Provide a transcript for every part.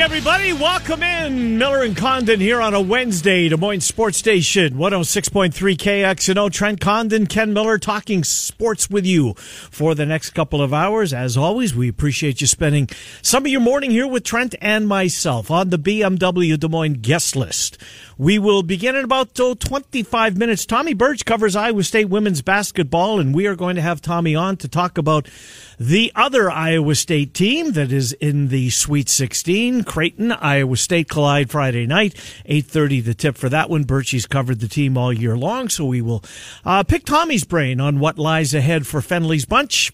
everybody. Welcome in. Miller and Condon here on a Wednesday, Des Moines Sports Station, 106.3 KXNO. Trent Condon, Ken Miller talking sports with you for the next couple of hours. As always, we appreciate you spending some of your morning here with Trent and myself on the BMW Des Moines guest list. We will begin in about oh, 25 minutes. Tommy Birch covers Iowa State women's basketball, and we are going to have Tommy on to talk about the other Iowa State team that is in the Sweet 16. Creighton, Iowa State collide Friday night, 8.30 the tip for that one. Birchie's covered the team all year long, so we will uh, pick Tommy's brain on what lies ahead for Fennelly's bunch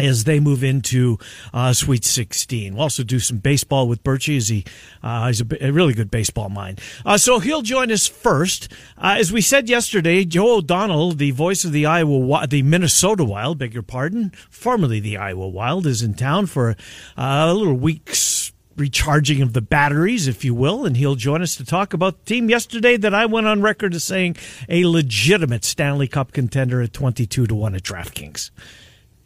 as they move into uh, Sweet 16. We'll also do some baseball with Birchie as he uh, he's a, really good baseball mind. Uh, so he'll join us first. Uh, as we said yesterday, Joe O'Donnell, the voice of the Iowa, the Minnesota Wild, beg your pardon, formerly the Iowa Wild, is in town for uh, a little week's recharging of the batteries, if you will, and he'll join us to talk about the team yesterday that I went on record as saying a legitimate Stanley Cup contender at 22 to 1 at DraftKings.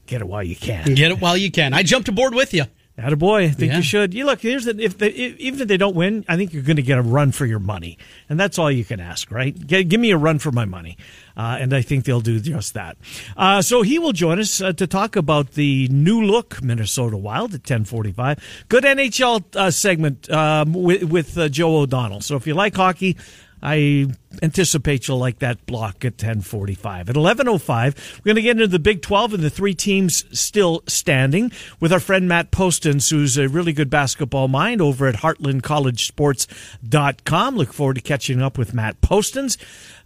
Get it while you can. Get it while you can. I jumped aboard with you. Atta boy, I think yeah. you should. You look. Here's the, if they, if, even if they don't win, I think you're going to get a run for your money, and that's all you can ask, right? Get, give me a run for my money, uh, and I think they'll do just that. Uh, so he will join us uh, to talk about the new look Minnesota Wild at 10:45. Good NHL uh, segment um, with, with uh, Joe O'Donnell. So if you like hockey, I anticipate you'll like that block at 1045. At 1105, we're going to get into the Big 12 and the three teams still standing with our friend Matt Postins, who's a really good basketball mind over at heartlandcollegesports.com. Look forward to catching up with Matt Postins.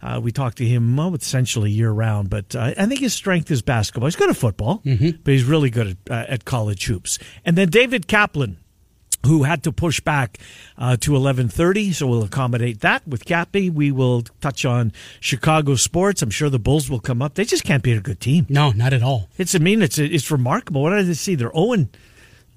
Uh, we talk to him well, essentially year round, but uh, I think his strength is basketball. He's good at football, mm-hmm. but he's really good at, uh, at college hoops. And then David Kaplan who had to push back uh, to 11:30 so we'll accommodate that. With Cappy we will touch on Chicago sports. I'm sure the Bulls will come up. They just can't beat a good team. No not at all. It's I mean it's it's remarkable. What did I see? They're 0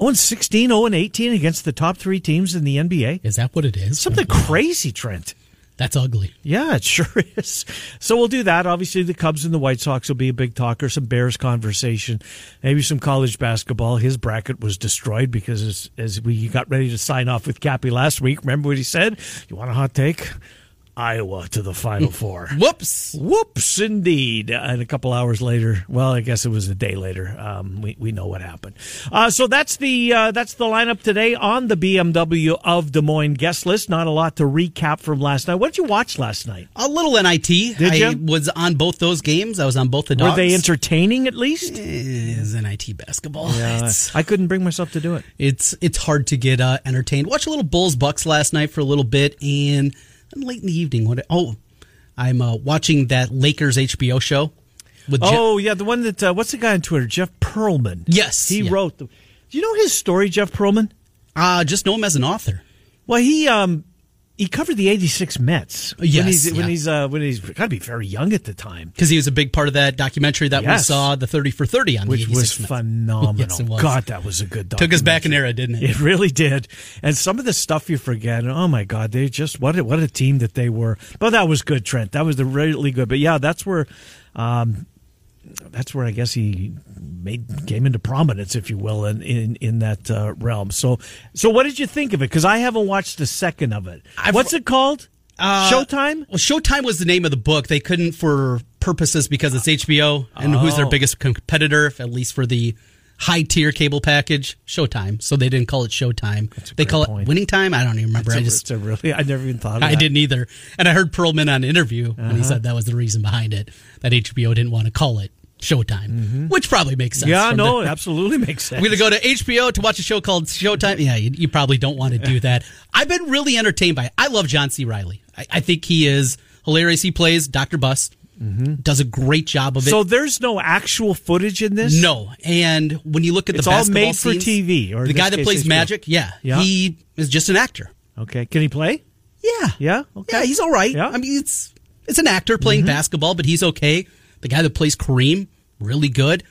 0 16 0 18 against the top 3 teams in the NBA is that what it is? Something crazy Trent that's ugly. Yeah, it sure is. So we'll do that. Obviously, the Cubs and the White Sox will be a big talker. Some Bears conversation, maybe some college basketball. His bracket was destroyed because as, as we got ready to sign off with Cappy last week, remember what he said? You want a hot take? Iowa to the Final Four. Whoops. Whoops, indeed. And a couple hours later, well, I guess it was a day later. Um, we, we know what happened. Uh, so that's the uh, that's the lineup today on the BMW of Des Moines guest list. Not a lot to recap from last night. What did you watch last night? A little NIT. Did you? Was on both those games. I was on both the dogs. Were they entertaining at least? It is NIT basketball. Yeah, I couldn't bring myself to do it. It's it's hard to get uh, entertained. Watch a little Bulls Bucks last night for a little bit and – late in the evening. What? Oh, I'm uh, watching that Lakers HBO show. With oh Jeff. yeah, the one that uh, what's the guy on Twitter? Jeff Pearlman. Yes, he yeah. wrote. The, do you know his story, Jeff Pearlman? Uh just know him as an author. Well, he um he covered the '86 Mets. Yes, when he's yeah. when he's uh, when he's got to be very young at the time because he was a big part of that documentary that yes. we saw, the 30 for 30 on which was Mets. phenomenal. yes, was. God, that was a good. Took us back an era, didn't it? It really did. And some of the stuff you forget. Oh my God, they just what a, what a team that they were. But that was good, Trent. That was the really good. But yeah, that's where. Um, that's where I guess he made came into prominence, if you will, in in, in that uh, realm. So, so what did you think of it? Because I haven't watched a second of it. I've, What's it called? Uh, Showtime. Well, Showtime was the name of the book. They couldn't, for purposes, because it's HBO and oh. who's their oh. biggest competitor, at least for the high tier cable package, Showtime. So they didn't call it Showtime. They call point. it Winning Time. I don't even remember. I a, just really I never even thought. Of I that. didn't either. And I heard Pearlman on an interview uh-huh. when he said that was the reason behind it that HBO didn't want to call it Showtime, mm-hmm. which probably makes sense. Yeah, no, the, absolutely makes sense. We're going to go to HBO to watch a show called Showtime. Yeah, you, you probably don't want to do that. I've been really entertained by it. I love John C. Reilly. I, I think he is hilarious. He plays Dr. Buss. Mm-hmm. Does a great job of it. So there's no actual footage in this. No, and when you look at it's the all made scenes, for TV, or the guy that plays Magic, yeah, yeah, he is just an actor. Okay, can he play? Yeah, yeah, okay. yeah. He's all right. Yeah. I mean, it's it's an actor playing mm-hmm. basketball, but he's okay. The guy that plays Kareem, really good,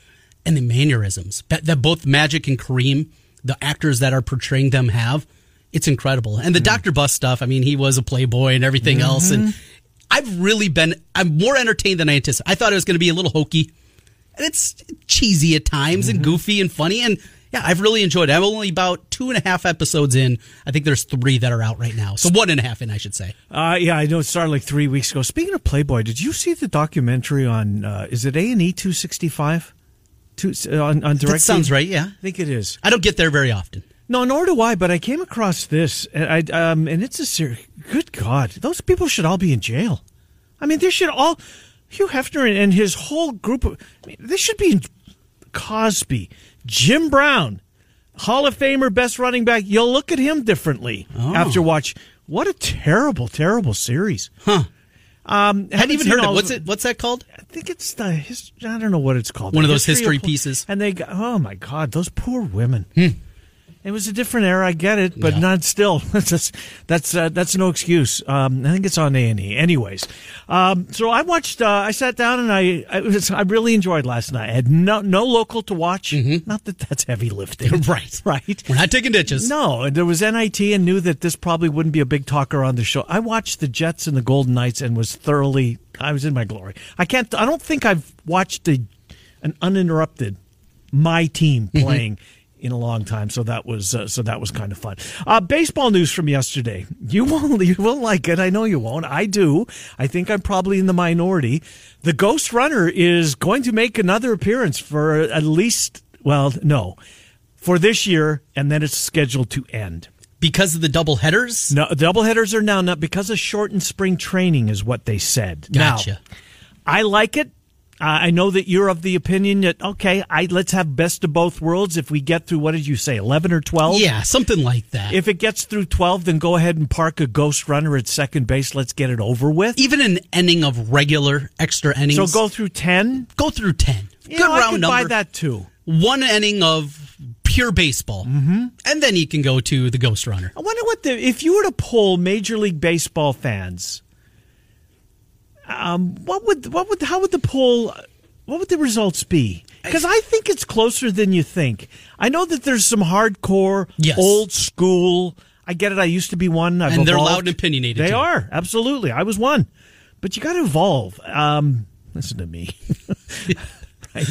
and the mannerisms that, that both Magic and Kareem, the actors that are portraying them, have. It's incredible. And the mm. Dr. Buss stuff, I mean, he was a playboy and everything mm-hmm. else. And I've really been, I'm more entertained than I anticipated. I thought it was going to be a little hokey. And it's cheesy at times mm-hmm. and goofy and funny. And yeah, I've really enjoyed it. I'm only about two and a half episodes in. I think there's three that are out right now. So one and a half in, I should say. Uh, yeah, I know it started like three weeks ago. Speaking of Playboy, did you see the documentary on, uh, is it A&E 265? Two, uh, on, on direct. That sounds right, yeah. I think it is. I don't get there very often. No, nor do I. But I came across this, and I um, and it's a serious. Good God, those people should all be in jail. I mean, they should all. Hugh Hefner and his whole group of. I mean, they should be in Cosby, Jim Brown, Hall of Famer, best running back. You'll look at him differently oh. after watch. What a terrible, terrible series. Huh. Um, hadn't even heard of it. What's it? What's that called? I think it's the. His, I don't know what it's called. One of those history, history pieces. And they. Oh my God, those poor women. Hmm. It was a different era. I get it, but yeah. not still. that's that's uh, that's no excuse. Um, I think it's on A and E. Anyways, um, so I watched. Uh, I sat down and I I, was, I, really enjoyed last night. I had no no local to watch. Mm-hmm. Not that that's heavy lifting, right? Right. We're not taking ditches. No, there was NIT and knew that this probably wouldn't be a big talker on the show. I watched the Jets and the Golden Knights and was thoroughly. I was in my glory. I can't. I don't think I've watched a, an uninterrupted my team mm-hmm. playing. Mm-hmm in a long time. So that was uh, so that was kind of fun. Uh, baseball news from yesterday. You won't you won't like it. I know you won't. I do. I think I'm probably in the minority. The Ghost Runner is going to make another appearance for at least well, no, for this year, and then it's scheduled to end. Because of the double headers? No, double headers are now not because of shortened spring training, is what they said. Gotcha. Now, I like it I know that you're of the opinion that okay, I let's have best of both worlds. If we get through, what did you say, eleven or twelve? Yeah, something like that. If it gets through twelve, then go ahead and park a ghost runner at second base. Let's get it over with. Even an ending of regular extra innings. So go through ten. Go through ten. You Good know, round I can number. Buy that too. One inning of pure baseball, mm-hmm. and then you can go to the ghost runner. I wonder what the if you were to poll Major League Baseball fans. Um, what would what would how would the poll what would the results be? Because I think it's closer than you think. I know that there's some hardcore, yes. old school. I get it. I used to be one. I've and they're evolved. loud and opinionated. They too. are absolutely. I was one, but you got to evolve. Um, listen to me. right.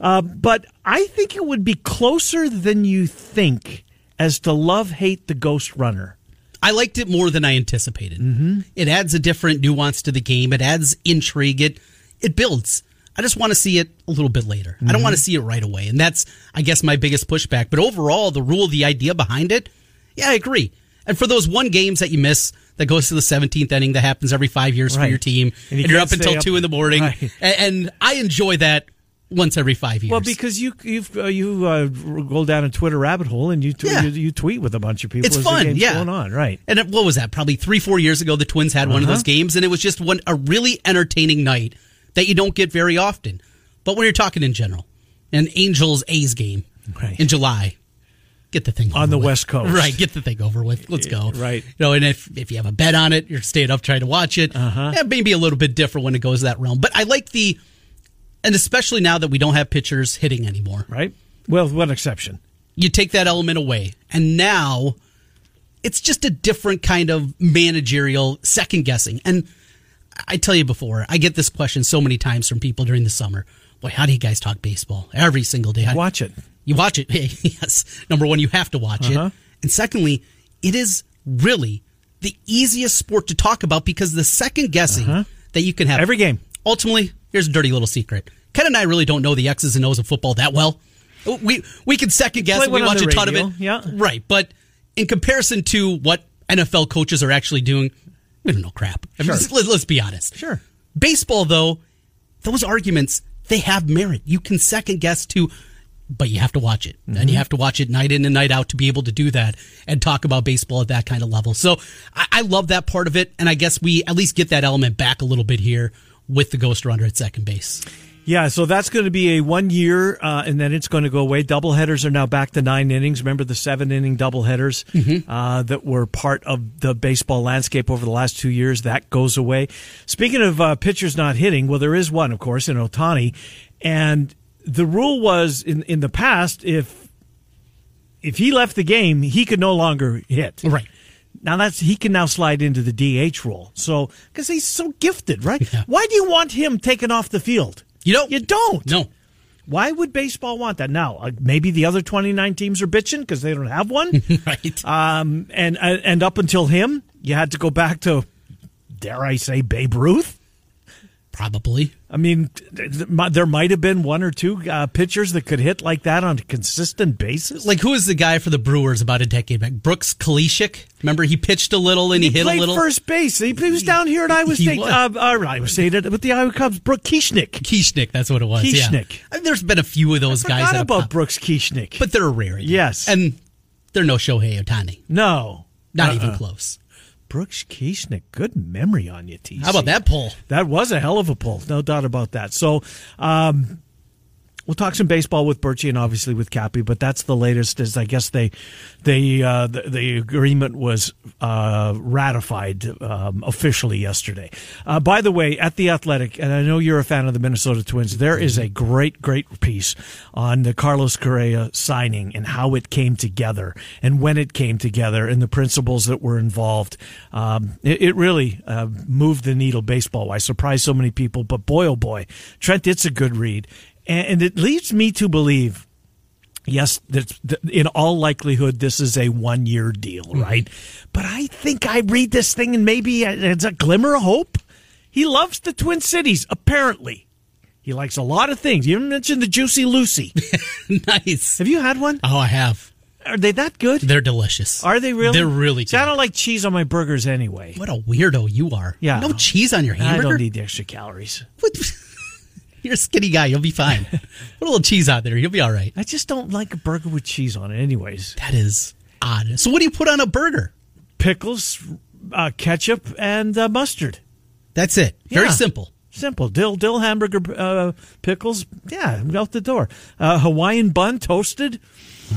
uh, but I think it would be closer than you think as to love hate the Ghost Runner. I liked it more than I anticipated. Mm-hmm. It adds a different nuance to the game. It adds intrigue. It it builds. I just want to see it a little bit later. Mm-hmm. I don't want to mm-hmm. see it right away. And that's, I guess, my biggest pushback. But overall, the rule, the idea behind it, yeah, I agree. And for those one games that you miss that goes to the 17th inning that happens every five years right. for your team, and, you are up until up. 2 in the morning. Right. And, and, I enjoy that once every five years. Well, because you you've, uh, you uh, go down a Twitter rabbit hole and you, t- yeah. you, you tweet with a bunch of people. It's fun, yeah. Going on, right? And it, what was that? Probably three, four years ago, the Twins had uh-huh. one of uh-huh. those games, and it was just one a really entertaining night that you don't get very often. But when you're talking in general, an Angels A's game right. in July, get the thing on the with. West Coast, right? Get the thing over with. Let's go, right? You know, and if if you have a bet on it, you're staying up trying to watch it. Uh-huh. Yeah, maybe a little bit different when it goes that realm. But I like the, and especially now that we don't have pitchers hitting anymore, right? Well, with one exception. You take that element away, and now it's just a different kind of managerial second guessing. And I tell you before, I get this question so many times from people during the summer boy, how do you guys talk baseball every single day? You watch it. You watch it. yes. Number one, you have to watch uh-huh. it. And secondly, it is really the easiest sport to talk about because the second guessing uh-huh. that you can have every game. Ultimately, here's a dirty little secret. Ken and I really don't know the X's and O's of football that well. We we can second guess. We watch a ton of it. Yeah. Right. But in comparison to what NFL coaches are actually doing, we don't know crap. I mean, sure. let's, let's be honest. Sure. Baseball, though, those arguments they have merit. You can second guess to, but you have to watch it. Mm-hmm. And you have to watch it night in and night out to be able to do that and talk about baseball at that kind of level. So I, I love that part of it. And I guess we at least get that element back a little bit here with the Ghost Runner at second base. Yeah, so that's going to be a one year, uh, and then it's going to go away. Double headers are now back to nine innings. Remember the seven inning double headers mm-hmm. uh, that were part of the baseball landscape over the last two years? That goes away. Speaking of uh, pitchers not hitting, well, there is one, of course, in Ohtani. and the rule was in in the past if if he left the game, he could no longer hit. Right. Now that's he can now slide into the DH role. So because he's so gifted, right? Yeah. Why do you want him taken off the field? You don't. You don't. No. Why would baseball want that? Now, uh, maybe the other 29 teams are bitching because they don't have one. right. um, and uh, and up until him, you had to go back to, dare I say, Babe Ruth. Probably. I mean, th- th- mi- there might have been one or two uh, pitchers that could hit like that on a consistent basis. Like, who was the guy for the Brewers about a decade back? Brooks Kieschnick? Remember, he pitched a little and he, hit a little. first base. He, he was down here at Iowa State. was. Uh, uh, Iowa State with the Iowa Cubs. Brooke Kieschnick. Kieschnick, that's what it was. Yeah. I mean, there's been a few of those guys Forgot about Brooks Kieschnick. but they're a rarity. Yes. And they're no Shohei Ohtani. no, Not Uh-uh. even close. Brooks Kieschnick. Good memory on you, TC. How about that poll? That was a hell of a pull, no doubt about that. So, um, we'll talk some baseball with Birchie and obviously with Cappy, but that's the latest. Is I guess they, they, uh, the, the agreement was uh, ratified um, officially yesterday. Uh, by the way, at the Athletic, and I know you're a fan of the Minnesota Twins, there is a great, great piece on the Carlos Correa signing and how it came together and when it came together and the principles that were involved. Um, it, it really uh, moved the needle baseball wise, surprised so many people. But boy, oh boy, Trent, it's a good read. And, it leads me to believe yes, that's, in all likelihood, this is a one year deal, mm-hmm. right? But I think I read this thing and maybe it's a glimmer of hope. He loves the Twin Cities, apparently. He likes a lot of things. You mentioned the Juicy Lucy. nice. Have you had one? Oh, I have. Are they that good? They're delicious. Are they really? They're really See, I don't like cheese on my burgers anyway. What a weirdo you are. Yeah. No cheese on your hamburger. I don't need the extra calories. What? You're a skinny guy. You'll be fine. Put a little cheese out there. You'll be all right. I just don't like a burger with cheese on it, anyways. That is odd. So, what do you put on a burger? Pickles, uh, ketchup, and uh, mustard. That's it. Very Yeah. simple. Simple. Dill, dill hamburger, uh, pickles. Yeah, out the door. Uh, Hawaiian bun, toasted.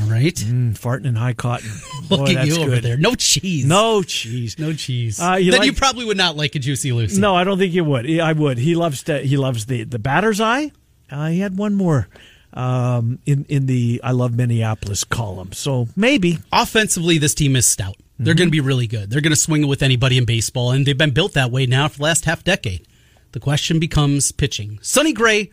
All right. Mm, farting in high cotton. Boy, Look at you over there. No cheese. No cheese. No cheese. Uh, then like- you probably would not like a Juicy Lucy. No, I don't think you would. I would. He loves to, he loves the the batter's eye. Uh, he had one more um, in in the I love Minneapolis column. So maybe Offensively, this team is stout. They're Mm-hmm. going to be really good. They're going to swing it with anybody in baseball, and they've been built that way now for the last half decade. The question becomes pitching. Sonny Gray,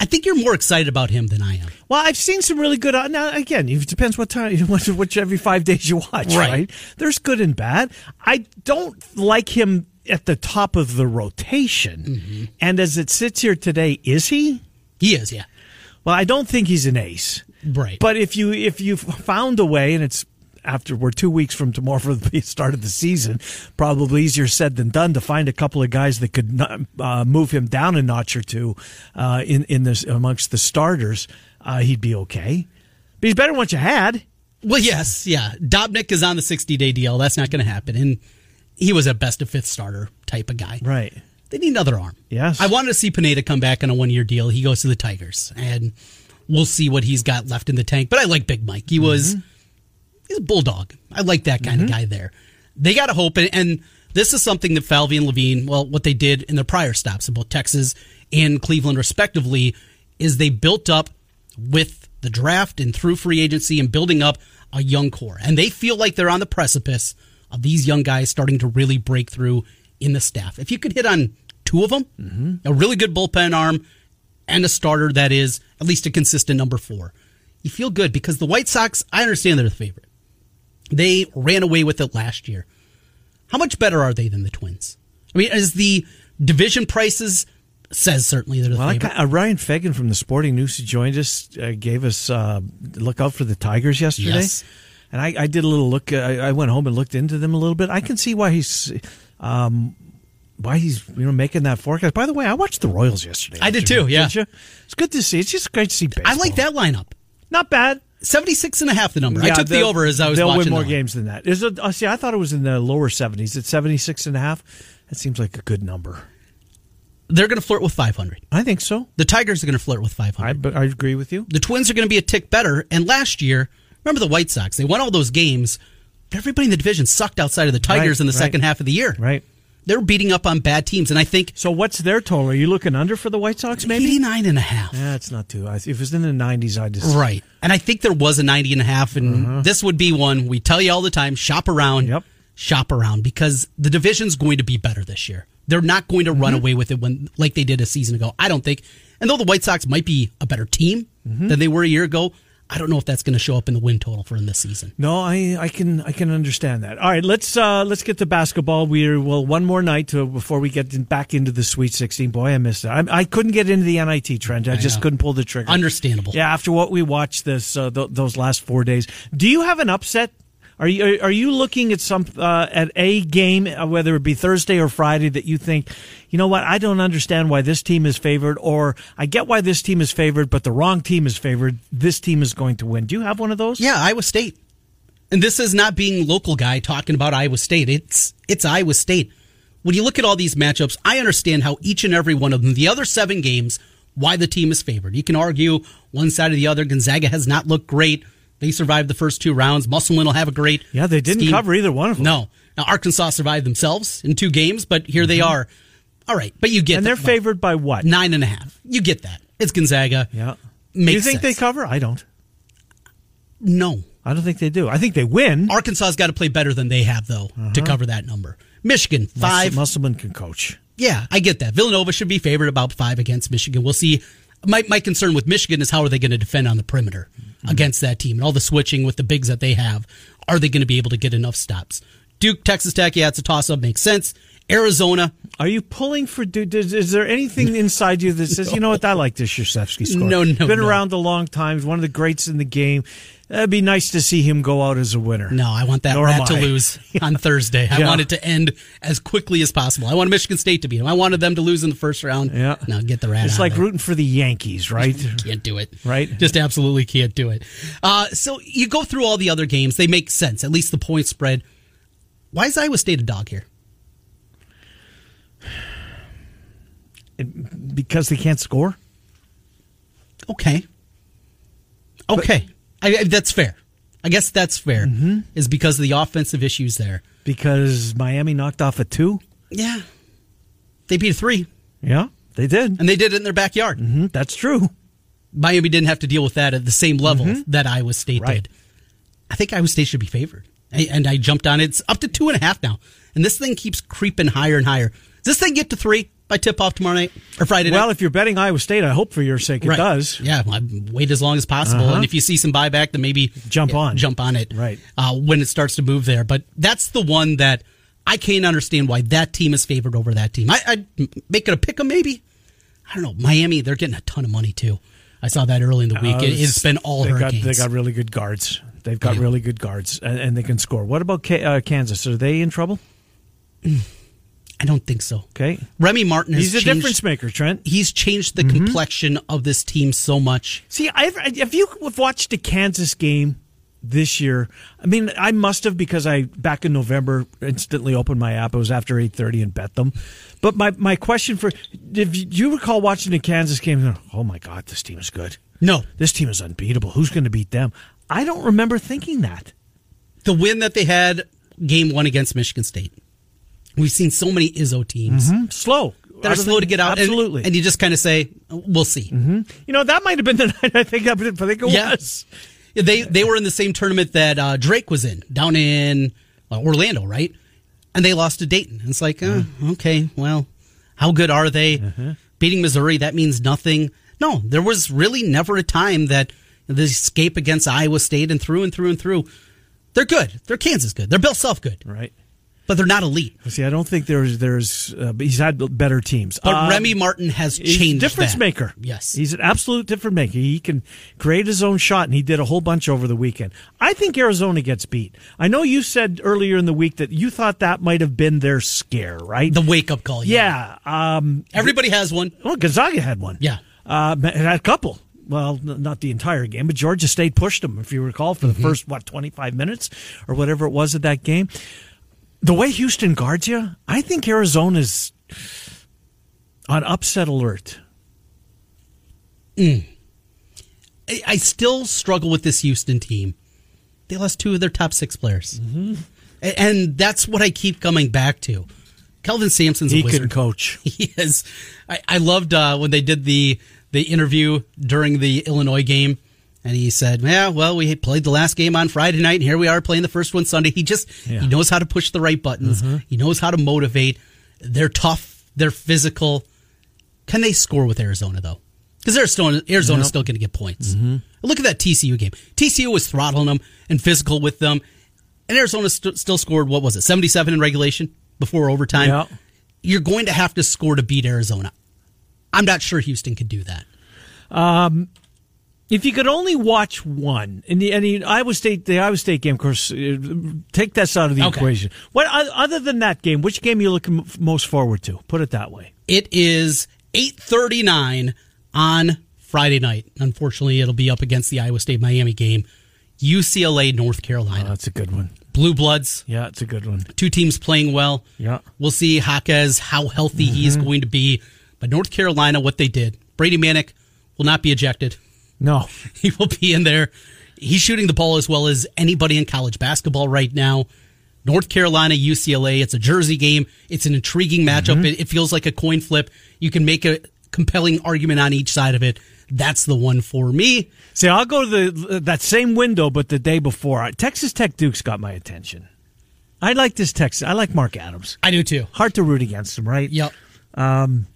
I think you're more excited about him than I am. Well, I've seen some really good. uh, Now, again, it depends what time, which, which every five days you watch, Right. right. There's good and bad. I don't like him at the top of the rotation. Mm-hmm. And as it sits here today, is he? He is, yeah. Well, I don't think he's an ace. Right. But if you if you found a way, and it's after we're two weeks from tomorrow for the start of the season, probably easier said than done to find a couple of guys that could uh, move him down a notch or two uh, in in this amongst the starters. Uh, he'd be okay. But he's better than what you had. Well, yes, yeah. Dobnak is on the 60 day deal. That's not going to happen. And he was a best of fifth starter type of guy. Right. They need another arm. Yes. I wanted to see Pineda come back on a one year deal. He goes to the Tigers, and we'll see what he's got left in the tank. But I like Big Mike. He was he's a bulldog. I like that kind of mm-hmm. guy there. They got to hope, and, and this is something that Falvey and Levine, well, what they did in their prior stops in both Texas and Cleveland, respectively, is they built up with the draft and through free agency and building up a young core. And they feel like they're on the precipice of these young guys starting to really break through in the staff. If you could hit on two of them, mm-hmm. a really good bullpen arm and a starter that is at least a consistent number four, you feel good because the White Sox, I understand they're the favorite. They ran away with it last year. How much better are they than the Twins? I mean, as the division prices says certainly they're the Well, I favorite. got- uh, Ryan Fagan from the Sporting News who joined us uh, gave us uh, look out for the Tigers yesterday. Yes. And I, I did a little look. Uh, I, I went home and looked into them a little bit. I can see why he's, um, why he's you know making that forecast. By the way, I watched the Royals yesterday. I did too, yeah. didn't you? It's good to see. It's just great to see baseball. I like that lineup. Not bad. 76 and a half the number. I took the over as I was They'll watching. win more games than that. Is it? Uh, see, I thought it was in the lower seventies. It's 76 and a half. That seems like a good number. They're going to flirt with 500. I think so. The Tigers are going to flirt with 500. I, but I agree with you. the Twins are going to be a tick better. And last year, remember the White Sox? They won all those games, but everybody in the division sucked outside of the Tigers Right, in the right. second half of the year. Right. They're beating up on bad teams, and I think So what's their total? Are you looking under for the White Sox? Maybe. 89 and a. Yeah, it's not too. If it was in the nineties, I'd just Right. And I think there was a 90 and a half, and uh-huh. this would be one we tell you all the time shop around. Yep. Shop around because the division's going to be better this year. They're not going to run mm-hmm. away with it when like they did a season ago. I don't think. And though the White Sox might be a better team mm-hmm. than they were a year ago, I don't know if that's going to show up in the win total for them this season. No, I, I can I can understand that. All right, let's uh, let's get to basketball. We're well one more night to, before we get back into the Sweet Sixteen. Boy, I missed it. I, I couldn't get into the NIT Trent. I, just know. couldn't pull the trigger. Understandable. Yeah, after what we watched this uh, th- those last four days, do you have an upset? Are you are you looking at some uh, at a game, uh, whether it be Thursday or Friday, that you think, you know what, I don't understand why this team is favored, or I get why this team is favored, but the wrong team is favored. This team is going to win. Do you have one of those? Yeah, Iowa State. And this is not being local guy talking about Iowa State. It's it's Iowa State. When you look at all these matchups, I understand how each and every one of them, the other seven games, why the team is favored. You can argue one side or the other. Gonzaga has not looked great. They survived the first two rounds. Musselman will have a great. Yeah, they didn't scheme. cover either one of them. No. Now Arkansas survived themselves in two games, but here they are. All right, but you get Mm-hmm. and that. they're favored by what? nine and a half. You get that. It's Gonzaga. Yeah. Makes do you think sense. they cover? I don't. No. I don't think they do. I think they win. Arkansas's got to play better than they have though Uh-huh. to cover that number. Michigan five. Musselman can coach. Yeah, I get that. Villanova should be favored about five against Michigan. We'll see. My my concern with Michigan is how are they going to defend on the perimeter mm-hmm. against that team and all the switching with the bigs that they have. Are they going to be able to get enough stops? Duke, Texas Tech, yeah, it's a toss up. Makes sense. Arizona, Are you pulling for? Is, is there anything inside you that says, you know what, I like this Krzyzewski score? No, no, Been no. around a long time. He's one of the greats in the game. It'd be nice to see him go out as a winner. no, I want that Nor rat to lose on Thursday. I Yeah. want it to end as quickly as possible. I want Michigan State to beat them. I wanted them to lose in the first round. Yeah. Now get the rat. It's like rooting for the Yankees, right? can't do it. Right. Just absolutely can't do it. Uh, so you go through all the other games; they make sense. At least the point spread. Why is Iowa State a dog here? Because they can't score. Okay. Okay, I, I- that's fair. I guess that's fair. Mm-hmm. Is because of the offensive issues there. Because Miami knocked off a two. Yeah, they beat a three, Yeah, they did. and they did it in their backyard. hmm that's true. Miami didn't have to deal with that at the same level that Iowa State Mm-hmm. Right. did. I think Iowa State should be favored. I- And I jumped on it. It's up to two and a half now. And this thing keeps creeping higher and higher. Does this thing get to three by tip off tomorrow night or Friday night. Well, night? if you're betting Iowa State, I hope for your sake it Right. does. Yeah, well, wait as long as possible. Uh-huh. And if you see some buyback, then maybe Jump yeah, on. Jump on it. Right. Uh, when it starts to move there. But that's the one that I can't understand why that team is favored over that team. I, I'd make it a pick 'em maybe. I don't know. Miami, they're getting a ton of money too. I saw that early in the week. Uh, it, has been all they got, they got really good guards. They've got Yeah. really good guards, and, and they can score. What about K- uh, Kansas? Are they in trouble? I don't think so. Okay, Remy Martin he's a changed, difference maker, Trent. He's changed the Mm-hmm. complexion of this team so much. See, I've, if you have watched a Kansas game this year, I mean, I must have because I back in November instantly opened my app. It was after eight thirty and bet them. But my my question for if you, do you recall watching the Kansas game? Oh my God, this team is good. No, This team is unbeatable. Who's going to beat them? I don't remember thinking that. the win that they had game one against Michigan State. We've seen so many Izzo teams Slow. that are slow to get out. Absolutely. And, you just kind of say, we'll see. You know, that might have been the night I think I think it Yeah. was. They they were in the same tournament that uh, Drake was in down in uh, Orlando, right? And they lost to Dayton. It's like, uh, okay, well, how good are they? Beating Missouri that means nothing. No, there was really never a time that the escape against Iowa State and through and through and through. They're good. They're Kansas good. They're Bill Self good, Right. But they're not elite. See, I don't think there's there's uh, he's had better teams. But Um, Remy Martin has he's a changed difference that. maker. Yes, He's an absolute difference maker. He can create his own shot, and he did a whole bunch over the weekend. I think Arizona gets beat. I know you said earlier in the week that you thought that might have been their scare, right? the wake up call. yeah. Um, everybody has one. well, Gonzaga had one. Yeah. Uh, had a couple. Well, not the entire game, but Georgia State pushed them, if you recall, for the Mm-hmm. first, what, 25 minutes or whatever it was of that game. The way Houston guards you, I think Arizona's on upset alert. I, I still struggle with this Houston team. They lost two of their top six players. Mm-hmm. And that's what I keep coming back to. Kelvin Sampson's he a wizard. can coach. He is. I, I loved uh, when they did the the interview during the Illinois game, and he said, "Yeah, well, we played the last game on Friday night, and here we are playing the first one Sunday." He just Yeah. he knows how to push the right buttons. Mm-hmm. He knows how to motivate. They're tough. They're physical. Can they score with Arizona though? Because Arizona Arizona's still going to get points. Mm-hmm. Look at that TCU game. TCU was throttling them and physical with them, and Arizona st- still scored what was it, seventy seven in regulation before overtime. Yeah. You're going to have to score to beat Arizona. I'm not sure Houston could do that. Um, If you could only watch one, and the, and the Iowa State, the Iowa State game, of course, uh, take that out of the Okay. equation. What other than that game? Which game are you looking most forward to? Put it that way. It is 8:39 on Friday night. Unfortunately, it'll be up against the Iowa State Miami game. UCLA North Carolina. that's a good one. Blue Bloods, Yeah, it's a good one. two teams playing well. Yeah. We'll see Jaquez how healthy he is going to be. But North Carolina, what they did, Brady Manek will not be ejected. No, He will be in there. He's shooting the ball as well as anybody in college basketball right now. North Carolina, UCLA. It's a Jersey game. It's an intriguing matchup. Mm-hmm. It, it feels like a coin flip. You can make a compelling argument on each side of it. That's the one for me. see, I'll go to the that same window, but the day before. Texas Tech Duke's got my attention. I like this Texas. I like Mark Adams. I do too. Hard to root against him, right? Yep. Um,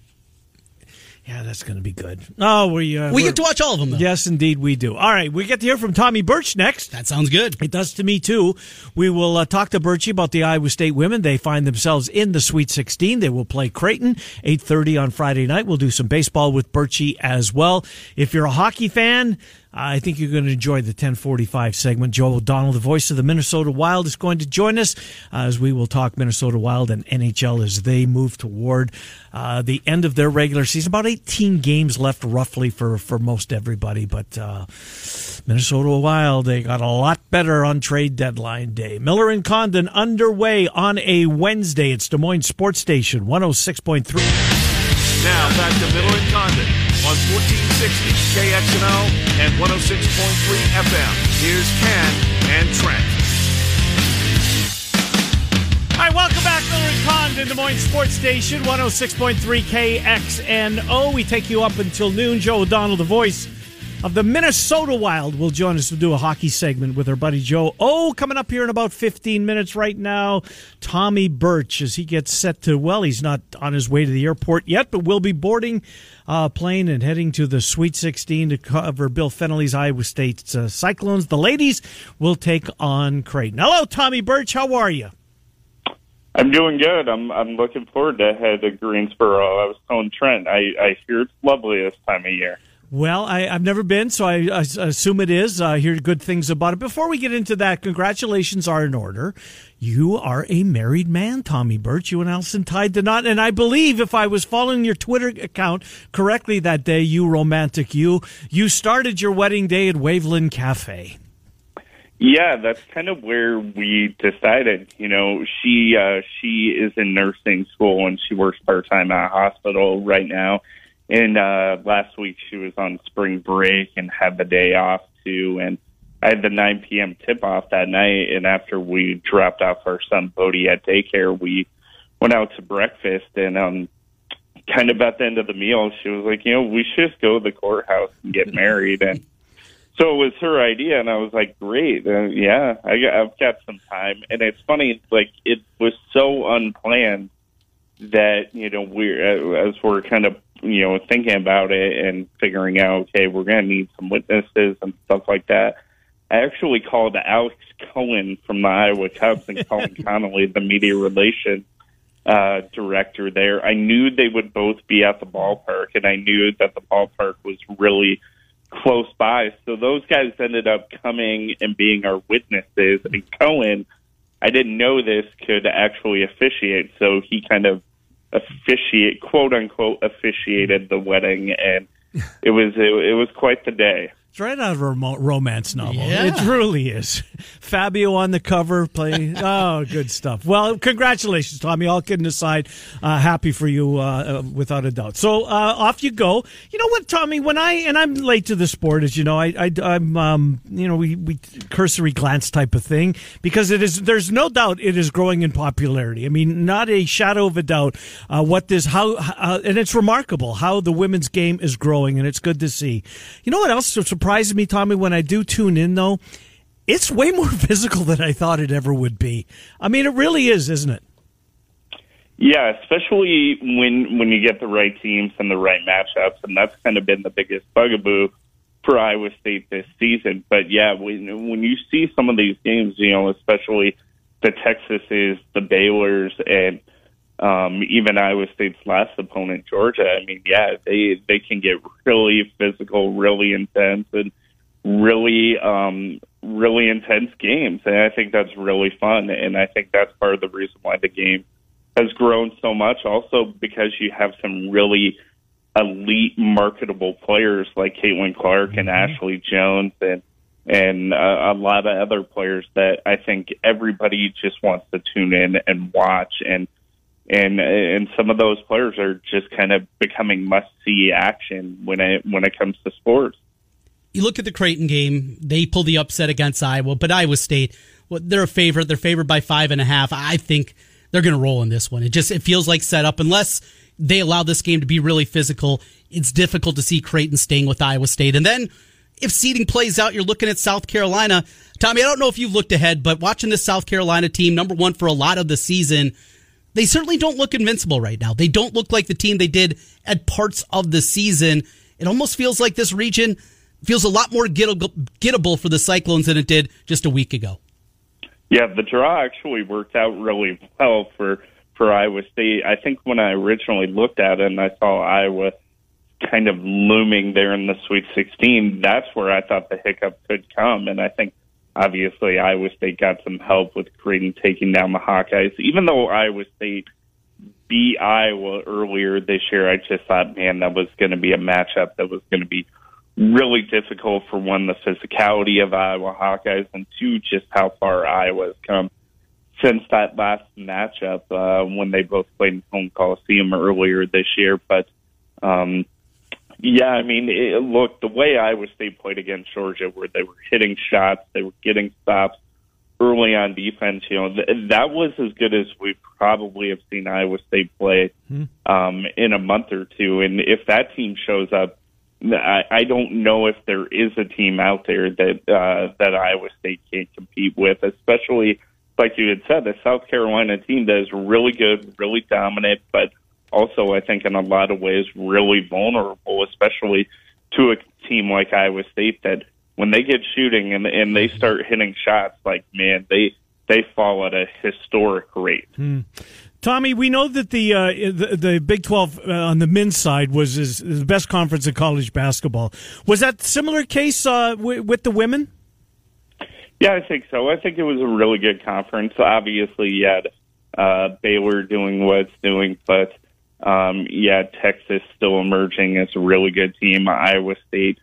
Yeah, that's going to be good. Oh, we uh, We get to watch all of them though. Yes, indeed, we do. All right, we get to hear from Tommy Birch next. That sounds good. It does to me too. We will uh, talk to Birchie about the Iowa State women. They find themselves in the Sweet 16. They will play Creighton 8:30 on Friday night. We'll do some baseball with Birchie as well. If you're a hockey fan, I think you're going to enjoy the 1045 segment. Joe O'Donnell, the voice of the Minnesota Wild, is going to join us uh, as we will talk Minnesota Wild and NHL as they move toward uh, the end of their regular season. About 18 games left, roughly, for, for most everybody. But uh, Minnesota Wild, they got a lot better on trade deadline day. Miller and Condon underway on a Wednesday. It's Des Moines Sports Station 106.3. Now back to Miller and Condon on 1460 KXNO and 106.3 FM. Here's Ken and Trent. Right, welcome back, and Condon, Des Moines Sports Station 106.3 KXNO. We take you up until noon. Joe O'Donnell, the voice of the Minnesota Wild, will join us to do a hockey segment with our buddy Joe. Oh, coming up here in about 15 minutes right now, Tommy Birch as he gets set to, well, he's not on his way to the airport yet, but will be boarding a plane and heading to the Sweet 16 to cover Bill Fennelly's Iowa State uh, Cyclones. The ladies will take on Creighton. Hello, Tommy Birch. How are you? I'm doing good. I'm I'm looking forward to head to Greensboro. I was telling Trent, I, I hear it's lovely this time of year. Well, I, I've never been, so I, I assume it is. I hear good things about it. Before we get into that, congratulations are in order. You are a married man, Tommy Birch. You and Allison tied the knot, and I believe if I was following your Twitter account correctly that day, you romantic you, you started your wedding day at Waveland Cafe. Yeah, that's kind of where we decided. You know, she uh, she is in nursing school and she works part time at a hospital right now. And uh, last week she was on spring break and had the day off too. And I had the 9 p.m. tip off that night. And after we dropped off our son Bodie at daycare, we went out to breakfast. And um, kind of at the end of the meal, she was like, you know, we should just go to the courthouse and get married. And so it was her idea, and I was like, "Great, uh, yeah, I got, I've got some time." And it's funny, like it was so unplanned that you know we're uh, as we're kind of you know thinking about it and figuring out, okay, we're going to need some witnesses and stuff like that. I actually called Alex Cohen from the Iowa Cubs and Colin Connolly, the media relations uh, director there. I knew they would both be at the ballpark, and I knew that the ballpark was really close by. So those guys ended up coming and being our witnesses. And Cohen, I didn't know this, could actually officiate. So he kind of officiate, quote unquote, officiated the wedding, and it was it, it was quite the day. It's right out of a romance novel. Yeah. It truly is. Fabio on the cover, play. oh, good stuff. Well, congratulations, Tommy. All kidding aside, uh, happy for you, uh, uh, without a doubt. So uh, off you go. You know what, Tommy? When I and I'm late to the sport, as you know, I, I am um, you know we we cursory glance type of thing because it is. There's no doubt it is growing in popularity. I mean, not a shadow of a doubt. Uh, what this how and it's remarkable how the women's game is growing, and it's good to see. You know what else? Surprises me, Tommy, when I do tune in, though, it's way more physical than I thought it ever would be. I mean, it really is, isn't it? Yeah, especially when when you get the right teams and the right matchups, and that's kind of been the biggest bugaboo for Iowa State this season. But yeah, when when you see some of these games, you know, especially the Texases, the Baylor's, and um, even Iowa State's last opponent, Georgia. I mean, yeah, they they can get really physical, really intense, and really um, really intense games. And I think that's really fun. And I think that's part of the reason why the game has grown so much. Also, because you have some really elite, marketable players like Caitlin Clark mm-hmm. and Ashley Joens and and uh, a lot of other players that I think everybody just wants to tune in and watch and and and some of those players are just kind of becoming must see action when it when it comes to sports. You look at the Creighton game; they pull the upset against Iowa, but Iowa State, well, they're a favorite. They're favored by five and a half. I think they're going to roll in this one. It just it feels like set up unless they allow this game to be really physical. It's difficult to see Creighton staying with Iowa State, and then if seeding plays out, you're looking at South Carolina. Tommy, I don't know if you've looked ahead, but watching this South Carolina team, number one for a lot of the season they certainly don't look invincible right now. They don't look like the team they did at parts of the season. It almost feels like this region feels a lot more gettable for the Cyclones than it did just a week ago. Yeah, the draw actually worked out really well for for Iowa State. I think when I originally looked at it and I saw Iowa kind of looming there in the Sweet 16, that's where I thought the hiccup could come. And I think Obviously, Iowa State got some help with Creighton taking down the Hawkeyes. Even though Iowa State beat Iowa earlier this year, I just thought, man, that was going to be a matchup that was going to be really difficult for one, the physicality of Iowa Hawkeyes, and two, just how far Iowa has come since that last matchup uh, when they both played in home Coliseum earlier this year. But um, yeah, I mean, it, look, the way Iowa State played against Georgia, where they were hitting shots, they were getting stops early on defense, you know, th- that was as good as we probably have seen Iowa State play hmm. um, in a month or two. And if that team shows up, I, I don't know if there is a team out there that uh, that Iowa State can't compete with, especially like you had said, the South Carolina team that is really good, really dominant, but also, I think, in a lot of ways, really vulnerable, especially to a team like Iowa State that when they get shooting and and they start hitting shots, like man, they they fall at a historic rate. Hmm. Tommy, we know that the uh, the, the, Big Twelve uh, on the men's side was is, is, the best conference in college basketball. Was that similar case uh, w- with the women? Yeah, I think so. I think it was a really good conference. Obviously, you had uh, Baylor doing what it's doing, but um, yeah, Texas still emerging as a really good team. Iowa State.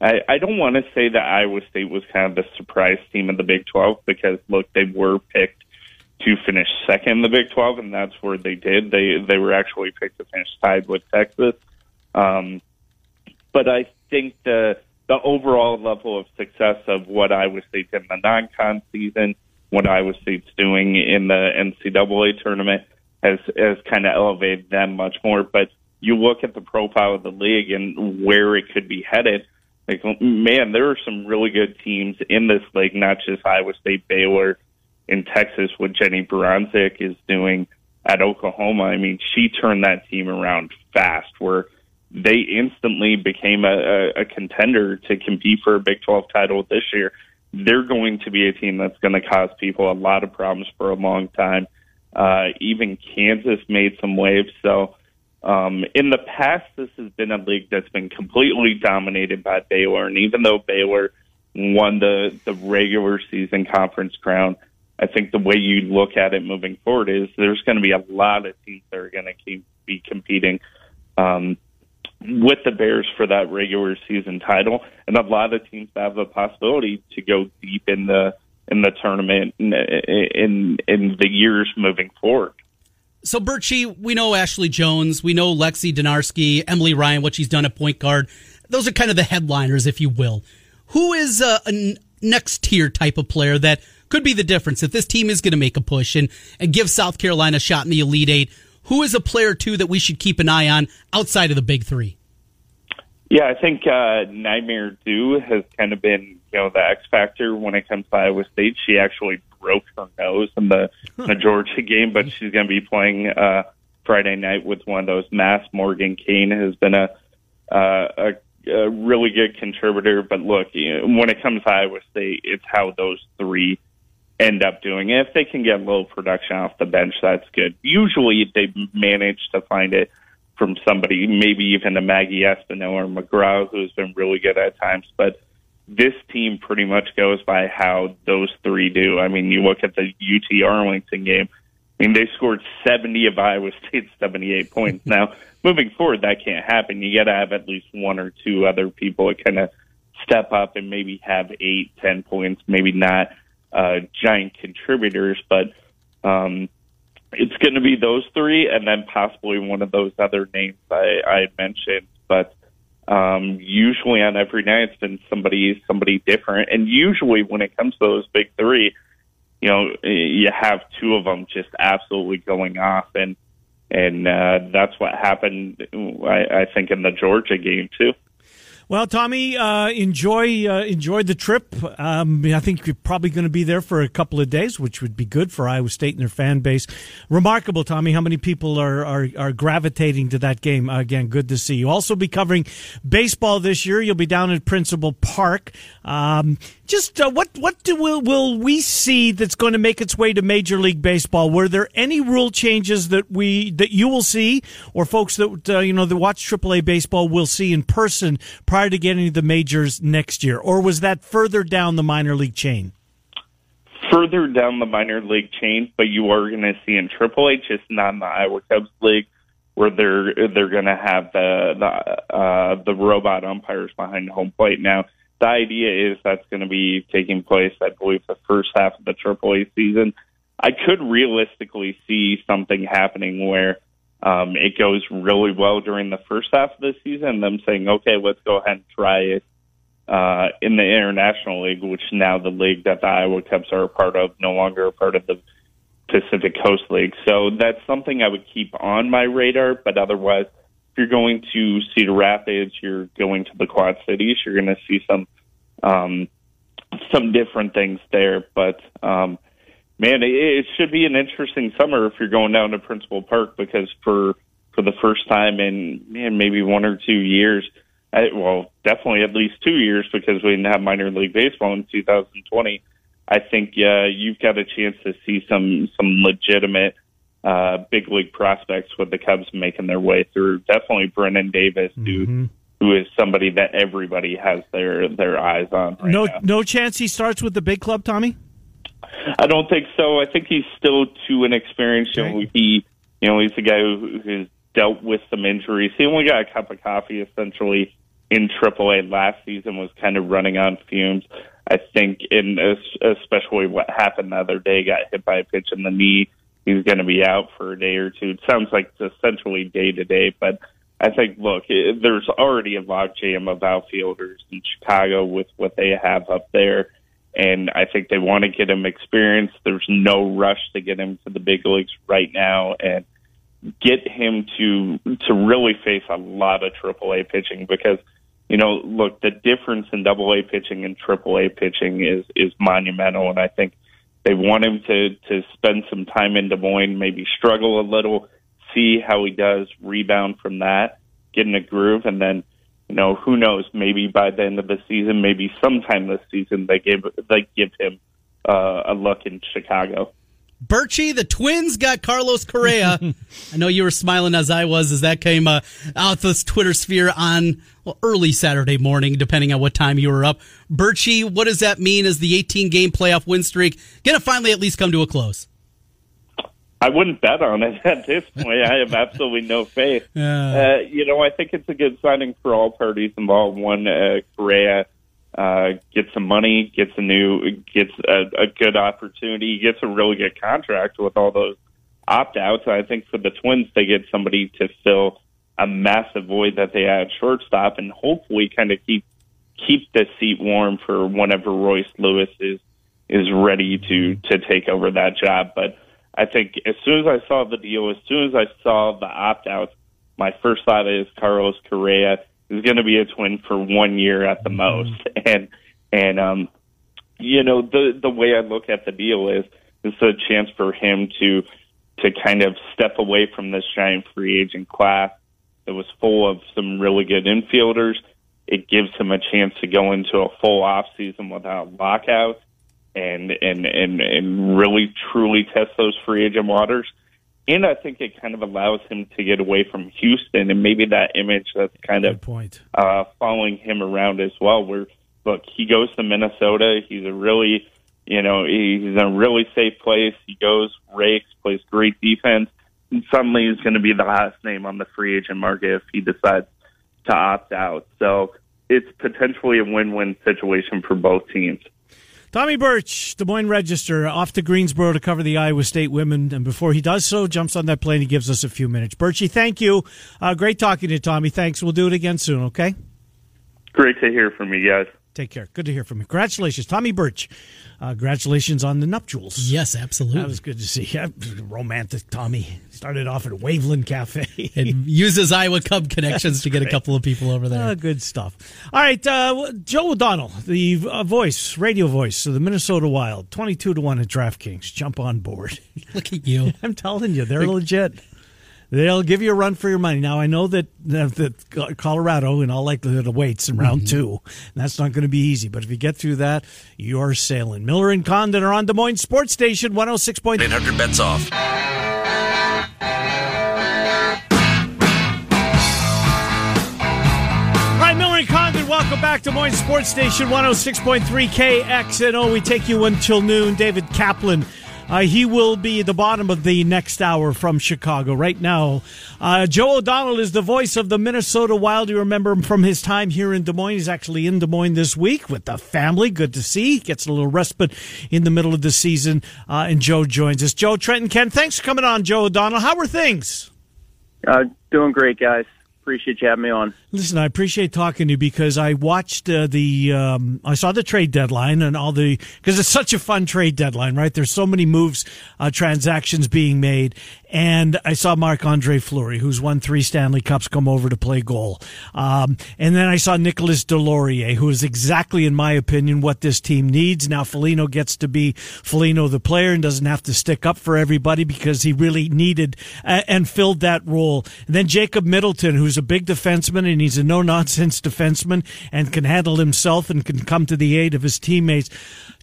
I, I don't want to say that Iowa State was kind of the surprise team in the Big 12 because look, they were picked to finish second in the Big 12, and that's where they did. They they were actually picked to finish tied with Texas. Um, but I think the the overall level of success of what Iowa State did in the non-con season, what Iowa State's doing in the NCAA tournament, has has kind of elevated them much more. But you look at the profile of the league and where it could be headed. Like, man, there are some really good teams in this league, not just Iowa State, Baylor, in Texas. What Jennie Baranczyk is doing at Oklahoma, I mean, she turned that team around fast. Where they instantly became a, a, a contender to compete for a Big 12 title this year. They're going to be a team that's going to cause people a lot of problems for a long time. Uh, even Kansas made some waves. So um, in the past, this has been a league that's been completely dominated by Baylor. And even though Baylor won the, the regular season conference crown, I think the way you look at it moving forward is there's going to be a lot of teams that are going to keep be competing um, with the Bears for that regular season title, and a lot of teams have the possibility to go deep in the in the tournament in in, in the years moving forward. So, Birchie, we know Ashley Joens, we know Lexi Donarski, Emily Ryan, what she's done at point guard. Those are kind of the headliners, if you will. Who is a, a next tier type of player that could be the difference if this team is going to make a push and, and give South Carolina a shot in the Elite Eight? Who is a player, too, that we should keep an eye on outside of the big three? Yeah, I think uh, Nyamer Diew has kind of been, you know, the X factor when it comes to Iowa State. She actually broke her nose in the, the Georgia game, but she's going to be playing uh, Friday night with one of those masks. Morgan Kane has been a, uh, a a really good contributor. But look, you know, when it comes to Iowa State, it's how those three end up doing it. If they can get low production off the bench, that's good. Usually they manage to find it from somebody, maybe even a Maggie Espino or McGraw, who's been really good at times. But this team pretty much goes by how those three do. I mean, you look at the UT Arlington game. I mean, they scored 70 of Iowa State's 78 points. Now, moving forward, that can't happen. You got to have at least one or two other people that kind of step up and maybe have eight, ten points. Maybe not uh, giant contributors, but um, it's going to be those three, and then possibly one of those other names I, I mentioned. But um, usually on every night, it's been somebody somebody different, and usually when it comes to those big three, you know, you have two of them just absolutely going off, and and uh, that's what happened. I, I think in the Georgia game too. Well, Tommy, uh, enjoy uh, enjoy the trip. Um, I think you're probably going to be there for a couple of days, which would be good for Iowa State and their fan base. Remarkable, Tommy, how many people are are, are gravitating to that game. Again, good to see you. Also, be covering baseball this year. You'll be down at Principal Park. Um, just uh, what what do, will will we see that's going to make its way to Major League Baseball? Were there any rule changes that we that you will see, or folks that uh, you know that watch AAA baseball will see in person prior to getting to the majors next year, or was that further down the minor league chain? Further down the minor league chain, but you are going to see in Triple A, just not in the Iowa Cubs league, where they're they're going to have the the uh, the robot umpires behind home plate now the idea is that's going to be taking place, I believe, the first half of the AAA season. I could realistically see something happening where um, it goes really well during the first half of the season, them saying, "Okay, let's go ahead and try it uh, in the International League," which now the league that the Iowa Cubs are a part of, no longer a part of the Pacific Coast League. So that's something I would keep on my radar. But otherwise, if you're going to Cedar Rapids, you're going to the Quad Cities, you're going to see some um, some different things there. But um, man, it, it should be an interesting summer if you're going down to Principal Park because for for the first time in man maybe one or two years, I, well definitely at least two years because we didn't have minor league baseball in 2020. I think uh, you've got a chance to see some some legitimate uh, big league prospects with the Cubs making their way through. Definitely Brennen Davis, mm-hmm. who who is somebody that everybody has their their eyes on. Right no, now. no chance he starts with the big club, Tommy. I don't think so. I think he's still too inexperienced. Okay. You know, he, you know, he's a guy who, who's dealt with some injuries. He only got a cup of coffee essentially in AAA last season. Was kind of running on fumes. I think, in especially what happened the other day, got hit by a pitch in the knee he's going to be out for a day or two. It sounds like it's essentially day to day, but I think, look, it, there's already a logjam of outfielders in Chicago with what they have up there. And I think they want to get him experience. There's no rush to get him to the big leagues right now and get him to to really face a lot of AAA pitching because you know, look, the difference in Double A pitching and Triple A pitching is is monumental, and I think they want him to to spend some time in Des Moines, maybe struggle a little, see how he does, rebound from that, get in a groove, and then you know who knows? Maybe by the end of the season, maybe sometime this season, they give they give him uh, a look in Chicago. Birchie, the Twins got Carlos Correa. I know you were smiling as I was as that came uh, out this Twitter sphere on well, early Saturday morning, depending on what time you were up. Birchie, what does that mean? Is the 18 game playoff win streak going to finally at least come to a close? I wouldn't bet on it at this point. I have absolutely no faith. Uh, you know, I think it's a good signing for all parties involved. One, uh, Correa uh, gets some money, gets a new, gets a, a good opportunity, gets a really good contract with all those opt outs. I think for the Twins, they get somebody to fill a massive void that they had at shortstop, and hopefully, kind of keep keep the seat warm for whenever Royce Lewis is is ready to to take over that job. But I think as soon as I saw the deal, as soon as I saw the opt outs, my first thought is Carlos Correa is going to be a twin for one year at the most, and and um, you know the the way I look at the deal is it's a chance for him to to kind of step away from this giant free agent class that was full of some really good infielders. It gives him a chance to go into a full off season without lockouts and and and and really truly test those free agent waters. And I think it kind of allows him to get away from Houston and maybe that image that's kind Good of point. uh, following him around as well. Where look, he goes to Minnesota. He's a really, you know, he's in a really safe place. He goes, rakes, plays great defense, and suddenly he's going to be the last name on the free agent market if he decides to opt out. So it's potentially a win-win situation for both teams. Tommy Birch, Des Moines Register, off to Greensboro to cover the Iowa State women. And before he does so, jumps on that plane. He gives us a few minutes. Birchie, thank you. Uh, great talking to you, Tommy. Thanks. We'll do it again soon, okay? Great to hear from you guys. Take care. Good to hear from you. Congratulations, Tommy Birch. Uh, congratulations on the nuptials. Yes, absolutely. That was good to see. Yeah, romantic Tommy. Started off at Waveland Cafe. and uses Iowa Cub connections to get a couple of people over there. Uh, good stuff. All right, uh, Joe O'Donnell, the uh, voice, radio voice of the Minnesota Wild, twenty-two to one at DraftKings. Jump on board. Look at you. I'm telling you, they're legit. They'll give you a run for your money. Now I know that that Colorado, in all likelihood, awaits in round mm-hmm. two, and that's not going to be easy. But if you get through that, you're sailing. Miller and Condon are on Des Moines Sports Station, one hundred six point. 800 bets off. All right, Miller and Condon, welcome back to Des Moines Sports Station 106.3 KXNO. We take you until noon. David Kaplan. Uh, he will be at the bottom of the next hour from Chicago. Right now, uh, Joe O'Donnell is the voice of the Minnesota Wild. You remember him from his time here in Des Moines. He's actually in Des Moines this week with the family. Good to see. Gets a little respite in the middle of the season. Uh, and Joe joins us. Joe, Trenton, Ken, thanks for coming on, Joe O'Donnell. How are things? Uh, doing great, guys. Appreciate you having me on. Listen, I appreciate talking to you because I watched uh, the, um, I saw the trade deadline and all the, because it's such a fun trade deadline, right? There's so many moves, uh, transactions being made. And I saw Marc Andre Fleury, who's won three Stanley Cups, come over to play goal. Um, and then I saw Nicholas Deslauriers, who is exactly, in my opinion, what this team needs. Now, Foligno gets to be Foligno the player and doesn't have to stick up for everybody because he really needed uh, and filled that role. And then Jacob Middleton, who's a big defenseman and he's a no nonsense defenseman and can handle himself and can come to the aid of his teammates.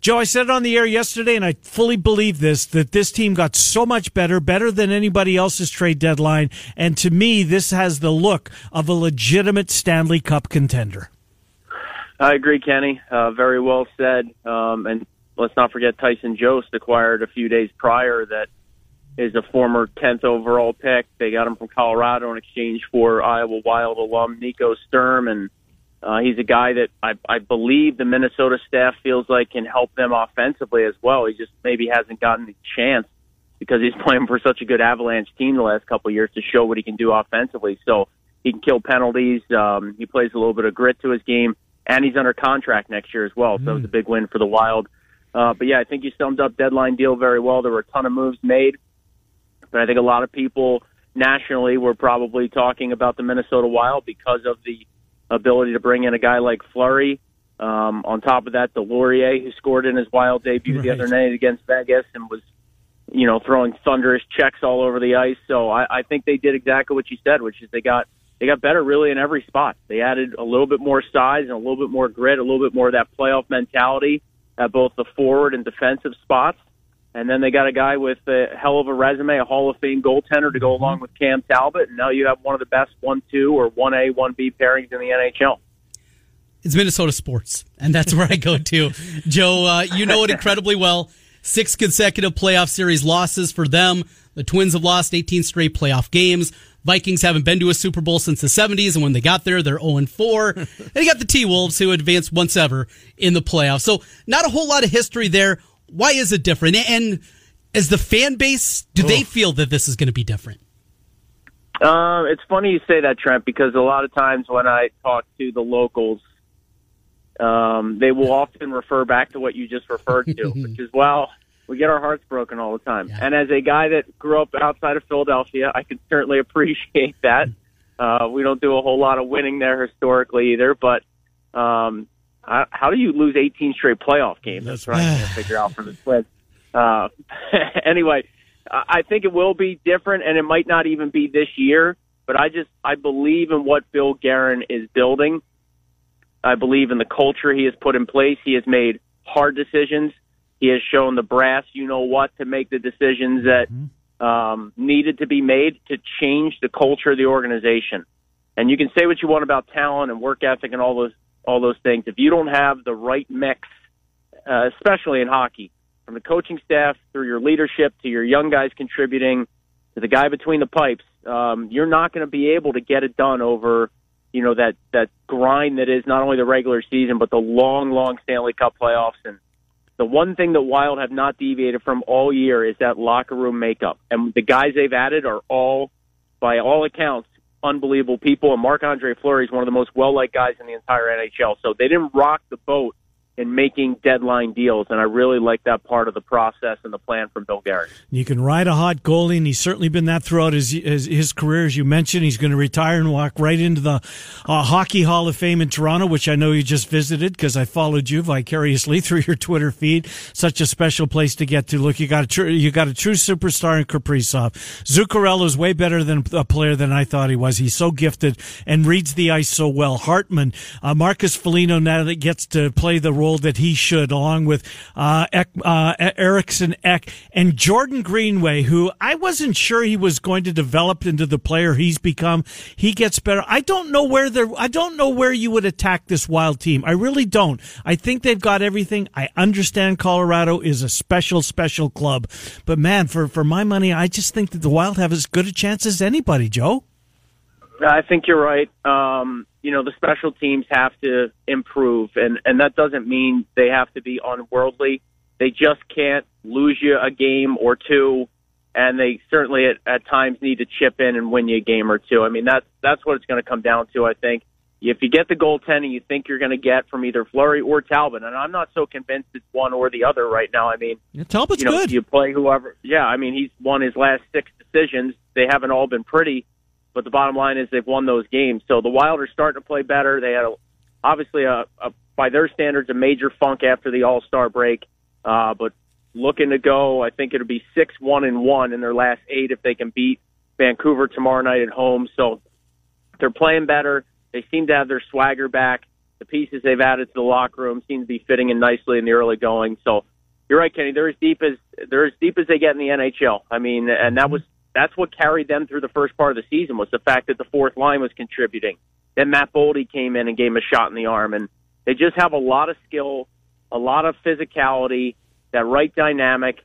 Joe, I said it on the air yesterday, and I fully believe this that this team got so much better, better than anybody else's trade deadline. And to me, this has the look of a legitimate Stanley Cup contender. I agree, Kenny. Uh, very well said. Um, and let's not forget Tyson Jost acquired a few days prior that is a former 10th overall pick. They got him from Colorado in exchange for Iowa Wild alum Nico Sturm, and uh, he's a guy that I, I believe the Minnesota staff feels like can help them offensively as well. He just maybe hasn't gotten the chance because he's playing for such a good Avalanche team the last couple of years to show what he can do offensively. So he can kill penalties. Um, he plays a little bit of grit to his game, and he's under contract next year as well. So it was a big win for the Wild. Uh, but yeah, I think you summed up deadline deal very well. There were a ton of moves made, but I think a lot of people nationally were probably talking about the Minnesota Wild because of the ability to bring in a guy like Fleury. Um, on top of that, Deslauriers, who scored in his Wild debut the other night against Vegas and was, you know, throwing thunderous checks all over the ice. So I, I think they did exactly what you said, which is they got they got better really in every spot. They added a little bit more size and a little bit more grit, a little bit more of that playoff mentality at both the forward and defensive spots. And then they got a guy with a hell of a resume, a Hall of Fame goaltender to go along with Cam Talbot. And now you have one of the best 1 2 or 1A, 1B pairings in the NHL. It's Minnesota sports, and that's where I go to. Joe, uh, you know it incredibly well. Six consecutive playoff series losses for them. The Twins have lost 18 straight playoff games. Vikings haven't been to a Super Bowl since the 70s, and when they got there, they're 0 4. and you got the T Wolves, who advanced once ever in the playoffs. So, not a whole lot of history there. Why is it different? And as the fan base, do they feel that this is going to be different? Uh, it's funny you say that, Trent, because a lot of times when I talk to the locals, um, they will often refer back to what you just referred to, which is, well, we get our hearts broken all the time. Yeah. And as a guy that grew up outside of Philadelphia, I can certainly appreciate that. Uh, we don't do a whole lot of winning there historically either, but um, how, how do you lose 18 straight playoff games? That's what I can't figure out for the Twins. Uh, anyway, I think it will be different, and it might not even be this year. But I just I believe in what Bill Guerin is building. I believe in the culture he has put in place. He has made hard decisions. He has shown the brass, you know what, to make the decisions that um, needed to be made to change the culture of the organization. And you can say what you want about talent and work ethic and all those all those things. If you don't have the right mix, uh, especially in hockey, from the coaching staff through your leadership to your young guys contributing to the guy between the pipes, um, you're not going to be able to get it done over you know that that grind that is not only the regular season but the long, long Stanley Cup playoffs. And the one thing that Wild have not deviated from all year is that locker room makeup. And the guys they've added are all, by all accounts, unbelievable people. And Marc Andre Fleury is one of the most well liked guys in the entire NHL. So they didn't rock the boat in making deadline deals, and I really like that part of the process and the plan from Bill Guerin. You can ride a hot goalie, and he's certainly been that throughout his his, his career. As you mentioned, he's going to retire and walk right into the uh, Hockey Hall of Fame in Toronto, which I know you just visited because I followed you vicariously through your Twitter feed. Such a special place to get to. Look, you got a true you got a true superstar in Kaprizov. Zuccarello is way better than a player than I thought he was. He's so gifted and reads the ice so well. Hartman, uh, Marcus Foligno now that gets to play the role that he should, along with uh, Ek, uh, Eriksson Ek and Jordan Greenway, who I wasn't sure he was going to develop into the player he's become. He gets better. I don't know where they're. I don't know where you would attack this wild team. I really don't. I think they've got everything. I understand Colorado is a special, special club, but man, for for my money, I just think that the Wild have as good a chance as anybody. Joe. I think you're right. Um, you know, the special teams have to improve, and and that doesn't mean they have to be unworldly. They just can't lose you a game or two, and they certainly at, at times need to chip in and win you a game or two. I mean, that's that's what it's going to come down to. I think if you get the goaltending you think you're going to get from either Fleury or Talbot, and I'm not so convinced it's one or the other right now. I mean, Yeah, Talbot's you know, good. you play whoever. Yeah, I mean, he's won his last six decisions. They haven't all been pretty, but the bottom line is they've won those games. So the Wild are starting to play better. They had a, obviously a, a by their standards a major funk after the All Star break, uh, but looking to go. I think it'll be six one and one in their last eight if they can beat Vancouver tomorrow night at home. So they're playing better. They seem to have their swagger back. The pieces they've added to the locker room seem to be fitting in nicely in the early going. So you're right, Kenny. They're as deep as they're as deep as they get in the NHL. I mean, and that was that's what carried them through the first part of the season was the fact that the fourth line was contributing. Then Matt Boldy came in and gave him a shot in the arm, and they just have a lot of skill, a lot of physicality, that right dynamic.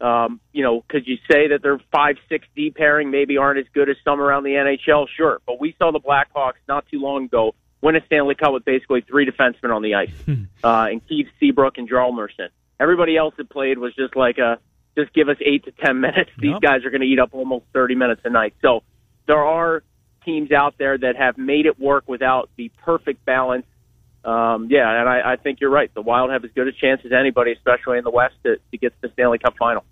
Um, you know, could you say that their five six D pairing maybe aren't as good as some around the NHL? Sure, but we saw the Blackhawks not too long ago win a Stanley Cup with basically three defensemen on the ice, uh, and Keith Seabrook and Hjalmarsson. Everybody else that played was just like a just give us eight to ten minutes. These Yep. guys are going to eat up almost thirty minutes a night. So there are teams out there that have made it work without the perfect balance. Um, yeah, and I, I think you're right. The Wild have as good a chance as anybody, especially in the West, to, to get to the Stanley Cup final.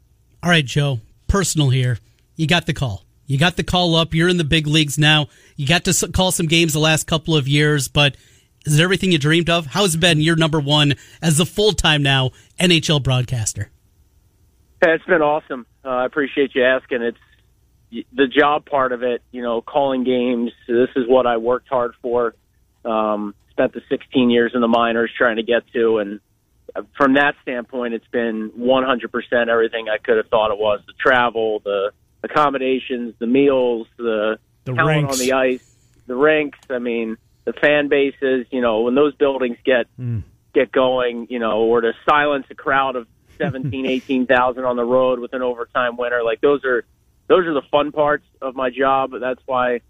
All right, Joe, personal here. You got the call. You got the call up. You're in the big leagues now. You got to call some games the last couple of years, but is it everything you dreamed of? How's it been year number one as the full time now NHL broadcaster? Yeah, It's been awesome. Uh, I appreciate you asking. It's the job part of it, you know, calling games. This is what I worked hard for. Um, spent the 16 years in the minors trying to get to, and from that standpoint, it's been 100% everything I could have thought it was. The travel, the accommodations, the meals, the, The talent on the ice, the rinks. I mean, the fan bases. You know, when those buildings get get going, you know, or to silence a crowd of 17, 18,000 on the road with an overtime winner. Like those are those are the fun parts of my job. That's why,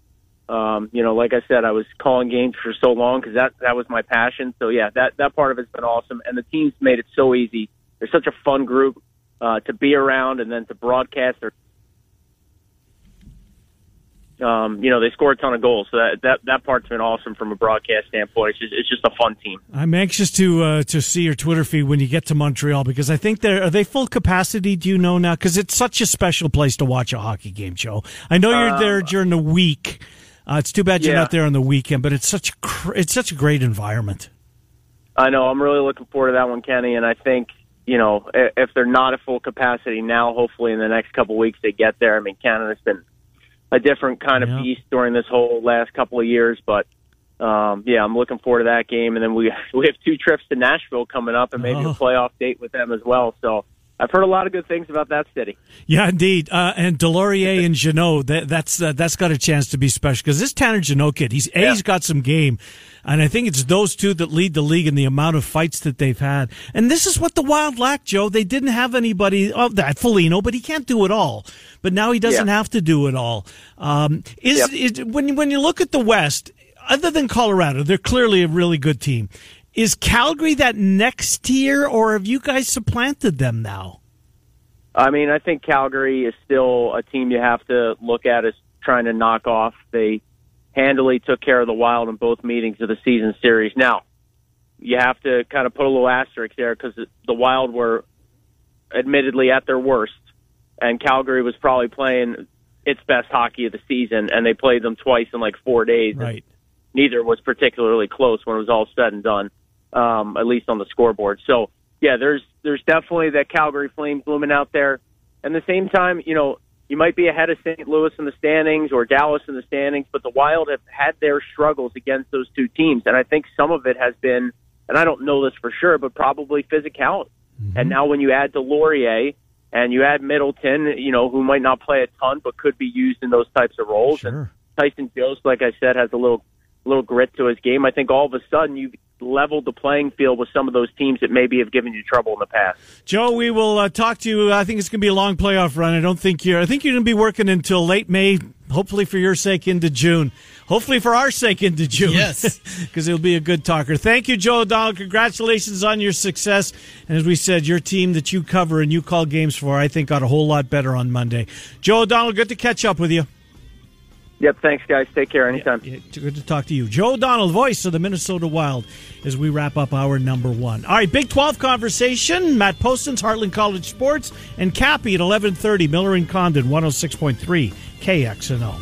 um, you know, like I said, I was calling games for so long because that that was my passion. So yeah, that that part of it's been awesome, and the team's made it so easy. They're such a fun group uh, to be around, and then to broadcast their um, you know, they score a ton of goals. So that, that, that part's been awesome from a broadcast standpoint. It's just, it's just a fun team. I'm anxious to, uh, to see your Twitter feed when you get to Montreal because I think they're, are they full capacity? Do you know now? Cause it's such a special place to watch a hockey game, Joe. I know you're um, there during the week. Uh, it's too bad you're yeah. not there on the weekend, but it's such, cr- it's such a great environment. I know. I'm really looking forward to that one, Kenny. And I think, you know, if they're not at full capacity now, hopefully in the next couple of weeks they get there. I mean, Canada's been a different kind of beast during this whole last couple of years. But um, yeah, I'm looking forward to that game, and then we we have two trips to Nashville coming up, and maybe oh. a playoff date with them as well. So I've heard a lot of good things about that city. Yeah, indeed. Uh, and Deslauriers and Jeannot, that, that's uh, that's got a chance to be special because this Tanner Jeannot kid, he's a, yeah. he's got some game, and I think it's those two that lead the league in the amount of fights that they've had. And this is what the Wild lack, Joe. They didn't have anybody of oh, that Foligno, but he can't do it all. But now he doesn't yeah. have to do it all. Um, is, yep. is when when you look at the West, other than Colorado, they're clearly a really good team. Is Calgary that next tier, or have you guys supplanted them now? I mean, I think Calgary is still a team you have to look at as trying to knock off. They handily took care of the Wild in both meetings of the season series. Now, you have to kind of put a little asterisk there because the Wild were admittedly at their worst, and Calgary was probably playing its best hockey of the season, and they played them twice in like four days. Right. Neither was particularly close when it was all said and done um, at least on the scoreboard. So yeah, there's there's definitely that Calgary Flames looming out there. And at the same time, you know, you might be ahead of St. Louis in the standings or Dallas in the standings, but the Wild have had their struggles against those two teams, and I think some of it has been, and I don't know this for sure, but probably physicality. Mm-hmm. And now when you add Deslauriers and you add Middleton, you know, who might not play a ton but could be used in those types of roles, sure. and Tyson Jost, like I said, has a little little grit to his game. I think all of a sudden you leveled the playing field with some of those teams that maybe have given you trouble in the past. Joe, we will uh, talk to you. I think it's going to be a long playoff run. I don't think you're. I think you're going to be working until late May. Hopefully for your sake into June. Hopefully for our sake into June. Yes, because it'll be a good talker. Thank you, Joe O'Donnell. Congratulations on your success. And as we said, your team that you cover and you call games for, I think, got a whole lot better on Monday. Joe O'Donnell, good to catch up with you. Yep, thanks, guys. Take care anytime. Yeah, good to talk to you. Joe Donald, voice of the Minnesota Wild, as we wrap up our number one. All right, Big 12 conversation. Matt Postins, Heartland College Sports, and Cappy at 1130, Miller and Condon, 106.3 KXNO.